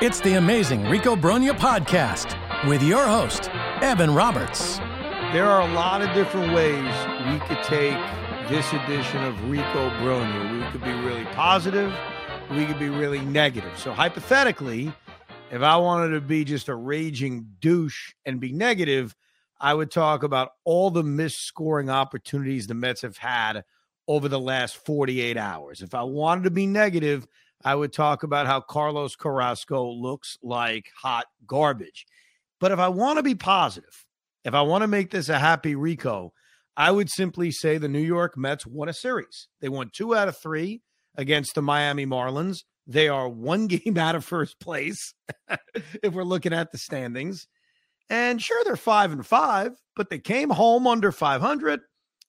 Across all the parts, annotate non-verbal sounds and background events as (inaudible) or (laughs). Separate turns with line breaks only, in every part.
It's the amazing Rico Brogna podcast with your host, Evan Roberts.
There are a lot of different ways we could take this edition of Rico Brogna. We could be really positive, we could be really negative. So, hypothetically, if I wanted to be just a raging douche and be negative, I would talk about all the missed scoring opportunities the Mets have had over the last 48 hours. If I wanted to be negative, I would talk about how Carlos Carrasco looks like hot garbage. But if I want to be positive, if I want to make this a happy Rico, I would simply say the New York Mets won a series. They won two out of three against the Miami Marlins. They are one (laughs) game out of first place if we're looking at the standings. And sure, they're five and five, but they came home under 500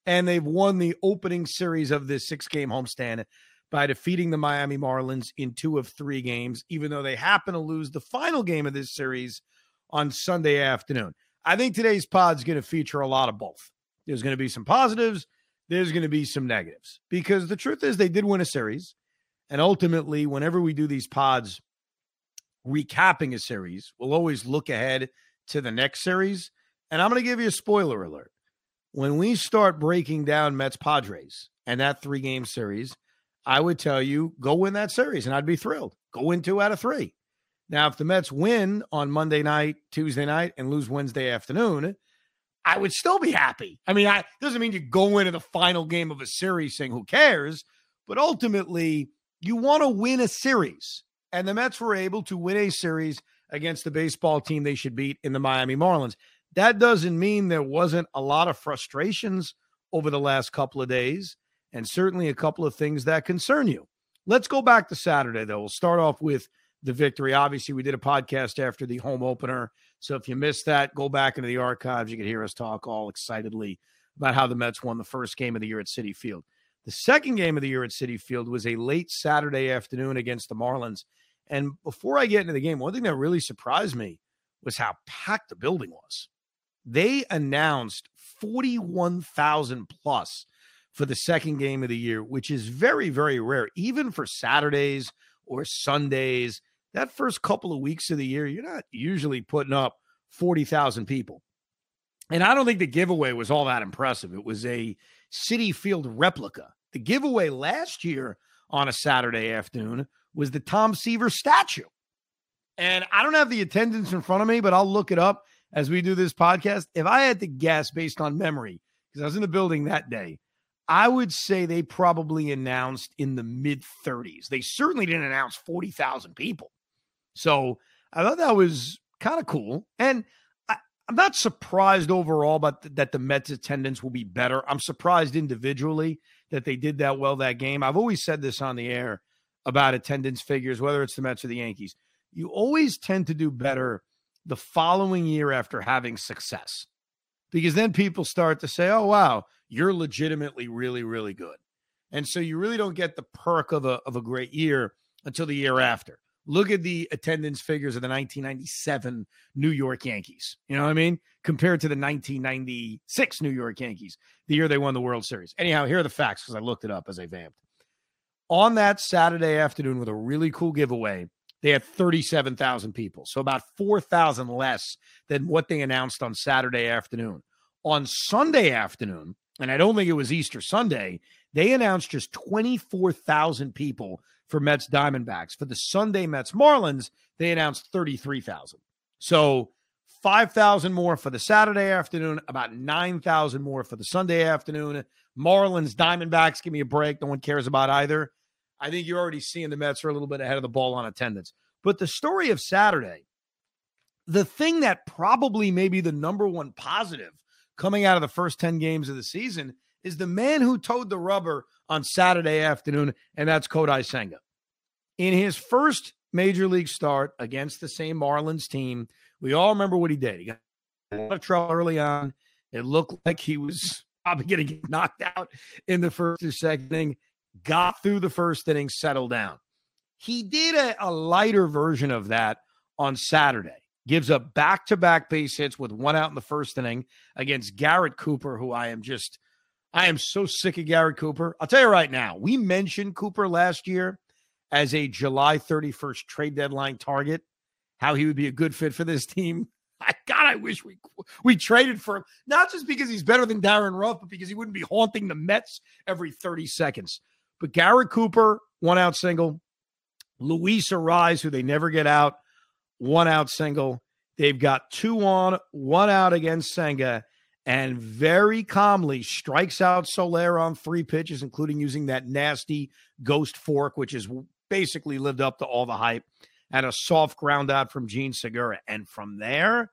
and they've won the opening series of this six game homestand by defeating the Miami Marlins in two of three games, even though they happen to lose the final game of this series on Sunday afternoon. I think today's pod is going to feature a lot of both. There's going to be some positives, there's going to be some negatives, because the truth is they did win a series. And ultimately, whenever we do these pods recapping a series, we'll always look ahead to the next series. And I'm going to give you a spoiler alert. When we start breaking down Mets Padres and that three game series, I would tell you go win that series and I'd be thrilled. Go win two out of three. Now, if the Mets win on Monday night, Tuesday night, and lose Wednesday afternoon, I would still be happy. I mean, I doesn't mean you go into the final game of a series saying who cares, but ultimately you want to win a series. And the Mets were able to win a series against the baseball team they should beat in the Miami Marlins. That doesn't mean there wasn't a lot of frustrations over the last couple of days and certainly a couple of things that concern you. Let's go back to Saturday, though. We'll start off with the victory. Obviously, we did a podcast after the home opener. So if you missed that, go back into the archives. You can hear us talk all excitedly about how the Mets won the first game of the year at Citi Field. The second game of the year at Citi Field was a late Saturday afternoon against the Marlins. And before I get into the game, one thing that really surprised me was how packed the building was. They announced 41,000 plus for the second game of the year, which is very, very rare, even for Saturdays or Sundays. That first couple of weeks of the year, you're not usually putting up 40,000 people. And I don't think the giveaway was all that impressive. It was a Citi Field replica. The giveaway last year on a Saturday afternoon was the Tom Seaver statue. And I don't have the attendance in front of me, but I'll look it up as we do this podcast. If I had to guess based on memory, because I was in the building that day, I would say they probably announced in the mid 30s. They certainly didn't announce 40,000 people. So I thought that was kind of cool. And I, am not surprised overall, but th- that the Mets attendance will be better. I'm surprised individually that they did that well that game. I've always said this on the air about attendance figures, whether it's the Mets or the Yankees. You always tend to do better the following year after having success because then people start to say, oh, wow you're legitimately really, really good. And so you really don't get the perk of a, of a great year until the year after. Look at the attendance figures of the 1997 New York Yankees. You know what I mean? Compared to the 1996 New York Yankees, the year they won the World Series. Anyhow, here are the facts because I looked it up as I vamped. On that Saturday afternoon with a really cool giveaway, they had 37,000 people. So about 4,000 less than what they announced on Saturday afternoon. On Sunday afternoon, and I don't think it was Easter Sunday, they announced just 24,000 people for Mets Diamondbacks. For the Sunday Mets Marlins, they announced 33,000. So 5,000 more for the Saturday afternoon, about 9,000 more for the Sunday afternoon. Marlins, Diamondbacks, give me a break. No one cares about either. I think you're already seeing the Mets are a little bit ahead of the ball on attendance. But the story of Saturday, the thing that probably may be the number one positive coming out of the first 10 games of the season is the man who toed the rubber on Saturday afternoon, and that's Kodai Senga. In his first major league start against the same Marlins team, we all remember what he did. He got a lot of trouble early on. It looked like he was (laughs) probably going to get knocked out in the first or second inning, got through the first inning, settled down. He did a, a lighter version of that on Saturday gives up back to back base hits with one out in the first inning against Garrett Cooper, who I am just, I am so sick of Garrett Cooper. I'll tell you right now, we mentioned Cooper last year as a July 31st trade deadline target. how he would be a good fit for this team. (laughs) God, I wish we we traded for him. Not just because he's better than Darin Ruf, but because he wouldn't be haunting the Mets every 30 seconds. But Garrett Cooper, one out single. Luis Arraez, who they never get out, one out single. They've got two on, one out against Senga, and very calmly strikes out Soler on three pitches, including using that nasty ghost fork, which has basically lived up to all the hype, and a soft ground out from Jean Segura. And from there,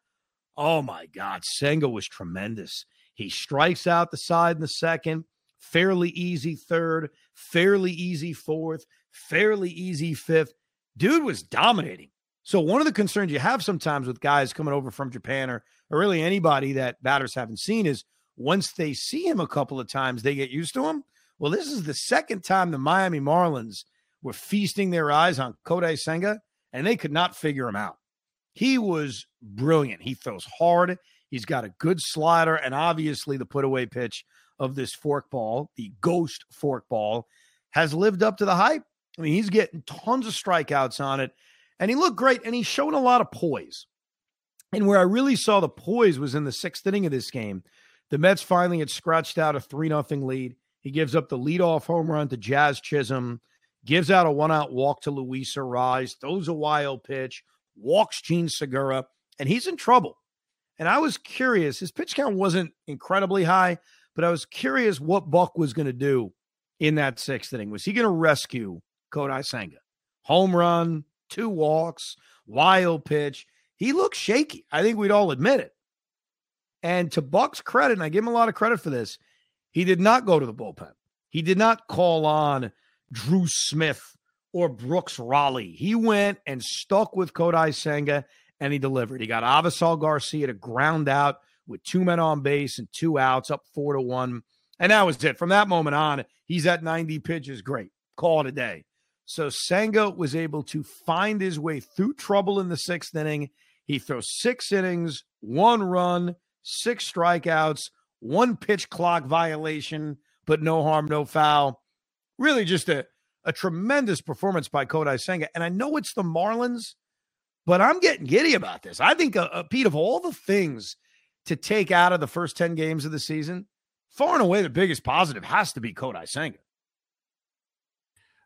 oh my God, Senga was tremendous. He strikes out the side in the second, fairly easy third, fairly easy fourth, fairly easy fifth. Dude was dominating. So one of the concerns you have sometimes with guys coming over from Japan or, or really anybody that batters haven't seen is once they see him a couple of times, they get used to him. Well, this is the second time the Miami Marlins were feasting their eyes on Kodai Senga, and they could not figure him out. He was brilliant. He throws hard. He's got a good slider, and obviously the put away pitch of this fork ball, the ghost fork ball, has lived up to the hype. I mean, he's getting tons of strikeouts on it and he looked great and he's showed a lot of poise. And where I really saw the poise was in the sixth inning of this game. The Mets finally had scratched out a 3 0 lead. He gives up the leadoff home run to Jazz Chisholm, gives out a one out walk to Luis Arraez, throws a wild pitch, walks Jean Segura, and he's in trouble. And I was curious. His pitch count wasn't incredibly high, but I was curious what Buck was going to do in that sixth inning. Was he going to rescue Kodai Senga? Home run, two walks, wild pitch. He looked shaky. I think we'd all admit it. And to Buck's credit, and I give him a lot of credit for this, he did not go to the bullpen. He did not call on Drew Smith or Brooks Raley. He went and stuck with Kodai Senga and he delivered. He got Avisail Garcia to ground out with two men on base and two outs, up four to one. And that was it. From that moment on, he's at 90 pitches. Great. Call it a day. So Senga was able to find his way through trouble in the sixth inning. He throws six innings, one run, six strikeouts, one pitch clock violation, but no harm, no foul. Really just a, a tremendous performance by Kodai Senga. And I know it's the Marlins, but I'm getting giddy about this. I think, uh, uh, Pete, of all the things to take out of the first 10 games of the season, far and away the biggest positive has to be Kodai Senga.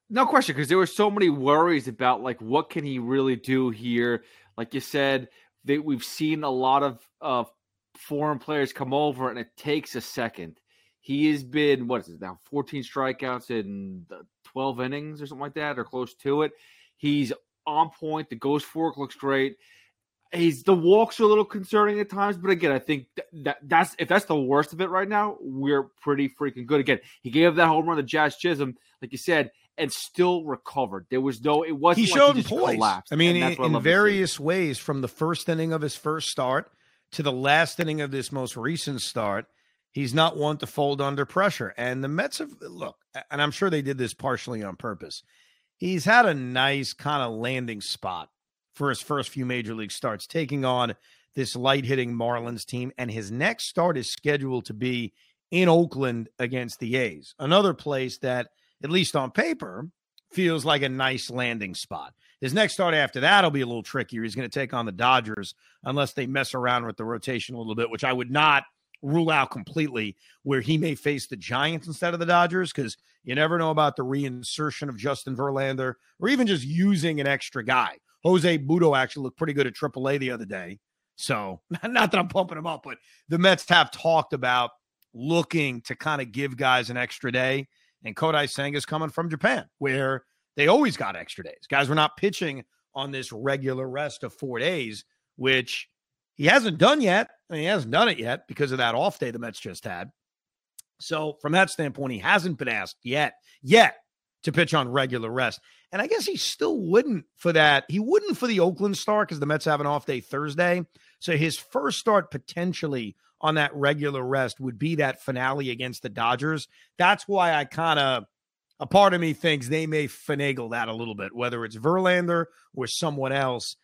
No question, because there were so many worries about like what can he really do here. Like you said, they, we've seen a lot of uh, foreign players come over, and it takes a second. He has been what is it now? Fourteen strikeouts in twelve innings or something like that, or close to it. He's on point. The ghost fork looks great. He's the walks are a little concerning at times, but again, I think that, that that's if that's the worst of it right now, we're pretty freaking good. Again, he gave that home run to Jazz Chisholm, like you said, and still recovered. There was no, it wasn't.
He showed
like he
poise.
Collapsed,
I mean, in, in various ways, from the first inning of his first start to the last inning of this most recent start, he's not one to fold under pressure. And the Mets have look, and I'm sure they did this partially on purpose. He's had a nice kind of landing spot for his first few major league starts, taking on this light hitting Marlins team. And his next start is scheduled to be in Oakland against the A's, another place that at least on paper, feels like a nice landing spot. His next start after that will be a little trickier. He's going to take on the Dodgers unless they mess around with the rotation a little bit, which I would not rule out completely, where he may face the Giants instead of the Dodgers because you never know about the reinsertion of Justin Verlander or even just using an extra guy. Jose Butto actually looked pretty good at AAA the other day. So, (laughs) not that I'm pumping him up, but the Mets have talked about looking to kind of give guys an extra day. And Kodai Senga is coming from Japan, where they always got extra days. Guys were not pitching on this regular rest of four days, which he hasn't done yet. I mean, he hasn't done it yet because of that off day the Mets just had. So, from that standpoint, he hasn't been asked yet, yet to pitch on regular rest. And I guess he still wouldn't for that. He wouldn't for the Oakland start because the Mets have an off day Thursday. So, his first start potentially on that regular rest would be that finale against the Dodgers. That's why I kind of a part of me thinks they may finagle that a little bit, whether it's Verlander or someone else.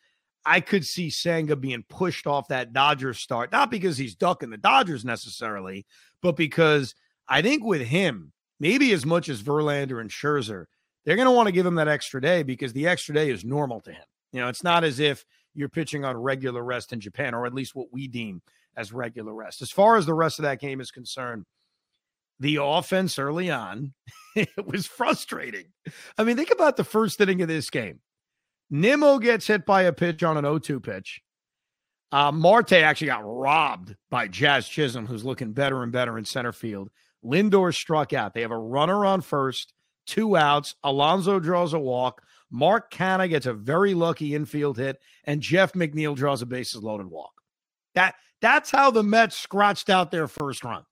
I could see Senga being pushed off that Dodgers start, not because he's ducking the Dodgers necessarily, but because I think with him, maybe as much as Verlander and Scherzer, they're going to want to give him that extra day because the extra day is normal to him. You know, it's not as if you're pitching on regular rest in Japan, or at least what we deem as regular rest. As far as the rest of that game is concerned, the offense early on, (laughs) it was frustrating. I mean, think about the first inning of this game. Nimmo gets hit by a pitch on an 0 2 pitch. Uh, Marte actually got robbed by Jazz Chisholm, who's looking better and better in center field. Lindor struck out. They have a runner on first, two outs. Alonso draws a walk. Mark Canha gets a very lucky infield hit, and Jeff McNeil draws a bases loaded walk. That that's how the Mets scratched out their first run.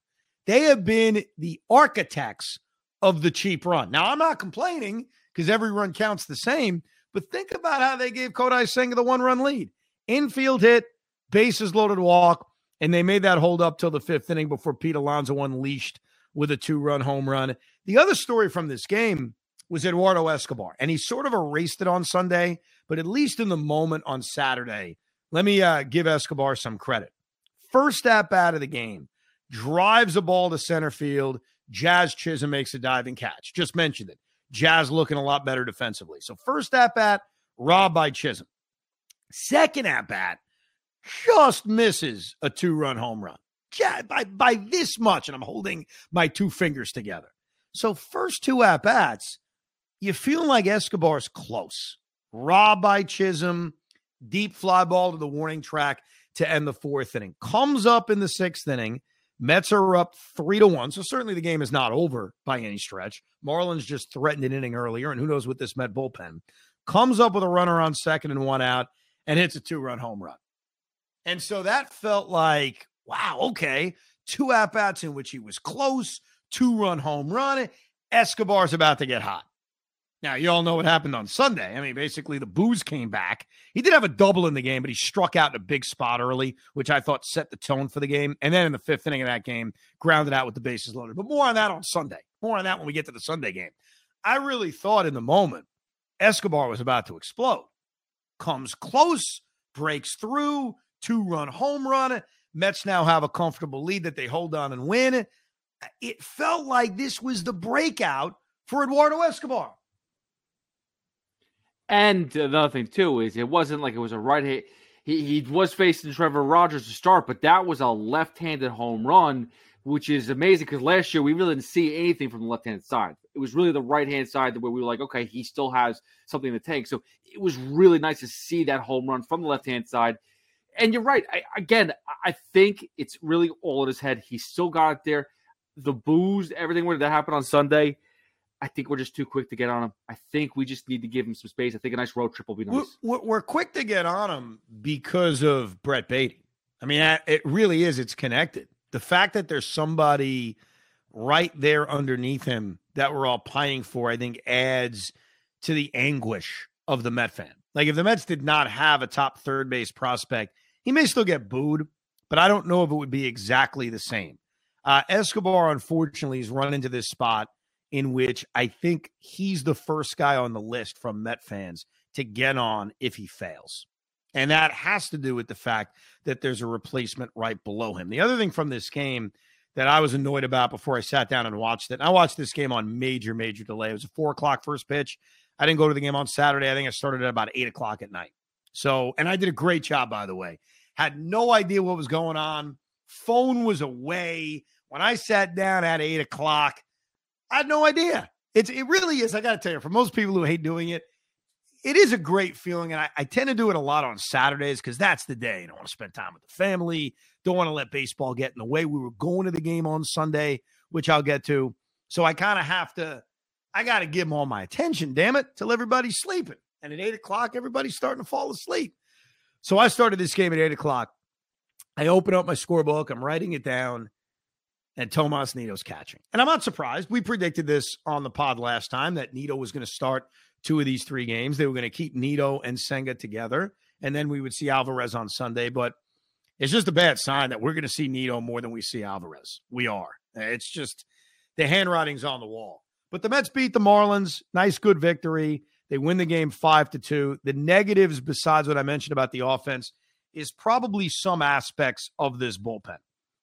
They have been the architects of the cheap run. Now I'm not complaining because every run counts the same, but think about how they gave Kodai Senga the one run lead. Infield hit, bases loaded walk, and they made that hold up till the fifth inning before Pete Alonso unleashed with a two run home run. The other story from this game was Eduardo Escobar, and he sort of erased it on Sunday, but at least in the moment on Saturday, let me uh, give Escobar some credit. First at bat of the game, drives a ball to center field. Jazz Chisholm makes a diving catch. Just mentioned it. Jazz looking a lot better defensively. So first at bat, robbed by Chisholm. Second at bat, just misses a two run home run. Yeah, by, by this much. And I'm holding my two fingers together. So first two at bats, you feel like Escobar's close. Robbed by Chisholm, deep fly ball to the warning track to end the fourth inning. Comes up in the sixth inning. Mets are up three to one. So certainly the game is not over by any stretch. Marlins just threatened an inning earlier, and who knows what this Met bullpen. Comes up with a runner on second and one out and hits a two run home run. And so that felt like, wow, okay. Two at bats in which he was close, two run home run. Escobar's about to get hot. Now, you all know what happened on Sunday. I mean, basically, the boos came back. He did have a double in the game, but he struck out in a big spot early, which I thought set the tone for the game. And then in the fifth inning of that game, grounded out with the bases loaded. But more on that on Sunday. More on that when we get to the Sunday game. I really thought in the moment Escobar was about to explode. Comes close, breaks through, two run home run. Mets now have a comfortable lead that they hold on and win. It felt like this was the breakout for Eduardo Escobar.
And another thing too is it wasn't like it was a right hit. He he was facing Trevor Rogers to start, but that was a left-handed home run, which is amazing because last year we really didn't see anything from the left-hand side. It was really the right-hand side where we were like, okay, he still has something in the tank. So it was really nice to see that home run from the left-hand side. And you're right. I, again, I think it's really all in his head. He still got it there. The boos, everything that happened on Sunday I think we're just too quick to get on him. I think we just need to give him some space. I think a nice road trip will be nice.
We're, we're quick to get on him because of Brett Baty. I mean, it really is. It's connected. The fact that there's somebody right there underneath him that we're all pining for, I think, adds to the anguish of the Met fan. Like, if the Mets did not have a top third base prospect, he may still get booed, but I don't know if it would be exactly the same. Uh, Escobar, unfortunately, has run into this spot in which I think he's the first guy on the list from Met fans to get on if he fails. And that has to do with the fact that there's a replacement right below him. The other thing from this game that I was annoyed about before I sat down and watched it, I watched this game on major, major delay. It was a four o'clock first pitch. I didn't go to the game on Saturday. I think I started at about eight o'clock at night. So, and I did a great job, by the way. Had no idea what was going on. Phone was away. When I sat down at eight o'clock, I had no idea. It's it really is. I got to tell you, for most people who hate doing it, it is a great feeling, and I, I tend to do it a lot on Saturdays because that's the day. I want to spend time with the family. Don't want to let baseball get in the way. We were going to the game on Sunday, which I'll get to. So I kind of have to. I got to give them all my attention. Damn it, till everybody's sleeping. And at eight o'clock, everybody's starting to fall asleep. So I started this game at eight o'clock. I open up my scorebook. I'm writing it down and Tomas Nido's catching. And I'm not surprised. We predicted this on the pod last time that Nido was going to start two of these three games. They were going to keep Nido and Senga together, and then we would see Alvarez on Sunday. But it's just a bad sign that we're going to see Nito more than we see Alvarez. We are. It's just the handwriting's on the wall. But the Mets beat the Marlins. Nice, good victory. They win the game five to two. The negatives, besides what I mentioned about the offense, is probably some aspects of this bullpen.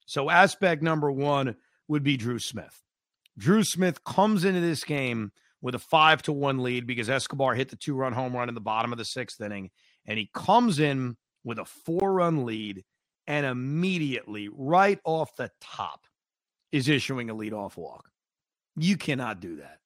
So, aspect number one would be Drew Smith. Drew Smith comes into this game with a five to one lead because Escobar hit the two run home run in the bottom of the sixth inning. And he comes in with a four run lead and immediately, right off the top, is issuing a leadoff walk. You cannot do that.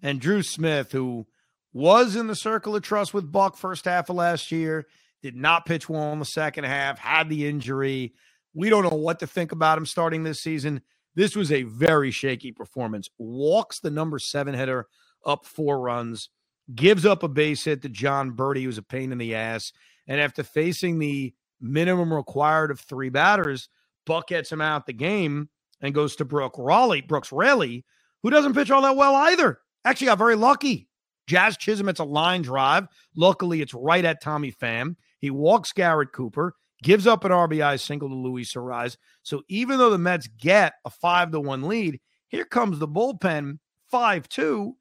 And Drew Smith, who was in the circle of trust with Buck first half of last year, did not pitch well in the second half, had the injury. We don't know what to think about him starting this season. This was a very shaky performance. Walks the number seven hitter up four runs, gives up a base hit to Jon Berti, who's a pain in the ass. And after facing the minimum required of three batters, Buck gets him out the game and goes to Brooke Raley, Brooks Raley, who doesn't pitch all that well either. Actually got very lucky. Jazz Chisholm, it's a line drive. Luckily, it's right at Tommy Pham. He walks Garrett Cooper, gives up an RBI single to Luis Arraez. So even though the Mets get a five to one lead, here comes the bullpen five two.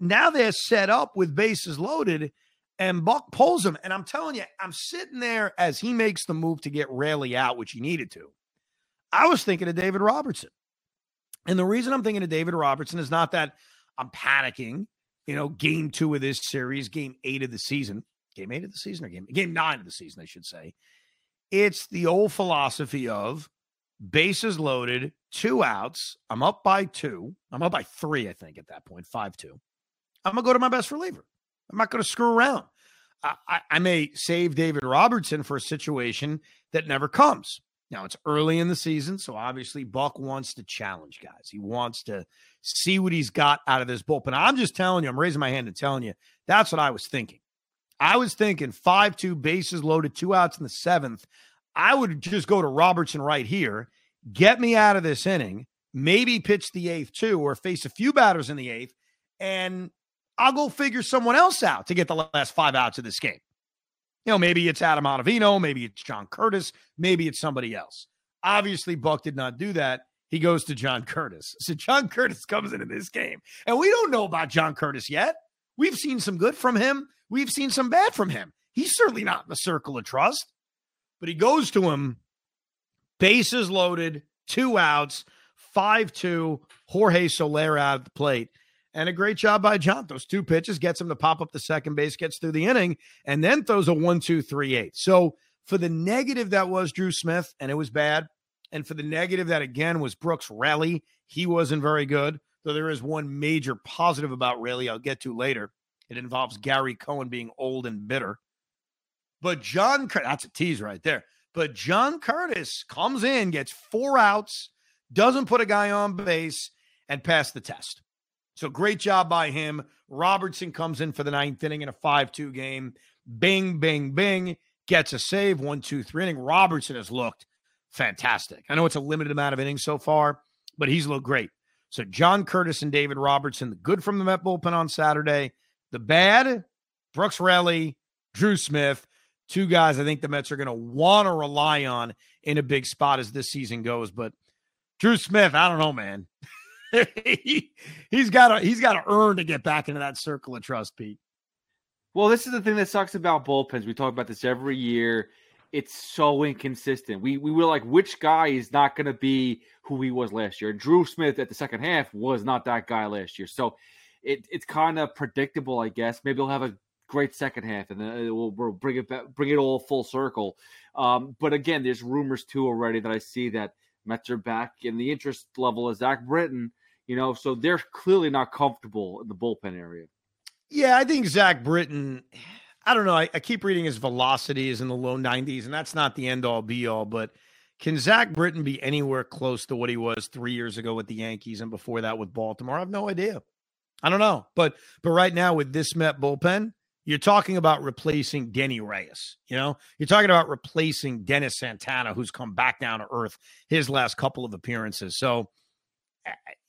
Now they're set up with bases loaded, and Buck pulls him. And I'm telling you, I'm sitting there as he makes the move to get Raley out, which he needed to. I was thinking of David Robertson. And the reason I'm thinking of David Robertson is not that I'm panicking, you know, game two of this series, game eight of the season, game eight of the season or game, game nine of the season, I should say. It's the old philosophy of bases loaded, two outs. I'm up by two. I'm up by three, I think, at that point, five two. I'm going to go to my best reliever. I'm not going to screw around. I, I, I may save David Robertson for a situation that never comes. Now it's early in the season, so obviously Buck wants to challenge guys. He wants to see what he's got out of this bullpen. I'm just telling you, I'm raising my hand and telling you that's what I was thinking. I was thinking 5 2 bases loaded, two outs in the seventh. I would just go to Robertson right here, get me out of this inning, maybe pitch the eighth too, or face a few batters in the eighth, and I'll go figure someone else out to get the last five outs of this game. You know, maybe it's Adam Ottavino, maybe it's John Curtiss, maybe it's somebody else. Obviously, Buck did not do that. He goes to John Curtiss. (laughs) So John Curtiss comes into this game. And we don't know about John Curtiss yet. We've seen some good from him. We've seen some bad from him. He's certainly not in the circle of trust. But he goes to him, bases loaded, two outs, 5 2, Jorge Soler out of the plate. And a great job by John. Those two pitches gets him to pop up the second base, gets through the inning, and then throws a one, two, three, eight. So for the negative that was Drew Smith, and it was bad. And for the negative that again was Brooks Raley, he wasn't very good. Though there is one major positive about Raley I'll get to later. It involves Gary Cohen being old and bitter. But John, that's a tease right there. But John Curtiss comes in, gets four outs, doesn't put a guy on base, and pass the test. So great job by him. Robertson comes in for the ninth inning in a 5 2 game. Bing, bing, bing. Gets a save. One, two, three inning. Robertson has looked fantastic. I know it's a limited amount of innings so far, but he's looked great. So John Curtiss and David Robertson, the good from the Met bullpen on Saturday. The bad, Brooks Raley, Drew Smith, two guys I think the Mets are going to want to rely on in a big spot as this season goes. But Drew Smith, I don't know, man. (laughs) he, has got he's got to earn to get back into that circle of trust, Pete.
Well, this is the thing that sucks about bullpens. We talk about this every year. It's so inconsistent. We we were like, which guy is not going to be who he was last year? Drew Smith at the second half was not that guy last year. So it, it's kind of predictable, I guess. Maybe he'll have a great second half, and then we'll, we'll bring it back, bring it all full circle. Um, but again, there's rumors too already that I see that Mets are back in the interest level of Zach Britton you know, so they're clearly not comfortable in the bullpen area.
Yeah, I think Zach Britton. I don't know. I, I keep reading his velocity is in the low 90s, and that's not the end all be all. But can Zach Britton be anywhere close to what he was three years ago with the Yankees and before that with Baltimore? I have no idea. I don't know. But but right now with this Met bullpen, you're talking about replacing Denyi Reyes. You know, you're talking about replacing Dennis Santana, who's come back down to earth his last couple of appearances. So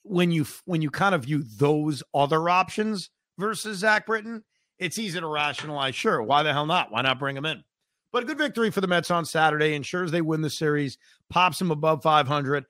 when you when you kind of view those other options versus Zach Britton, it's easy to rationalize. Sure, why the hell not? Why not bring him in? But a good victory for the Mets on Saturday ensures they win the series, pops them above 500.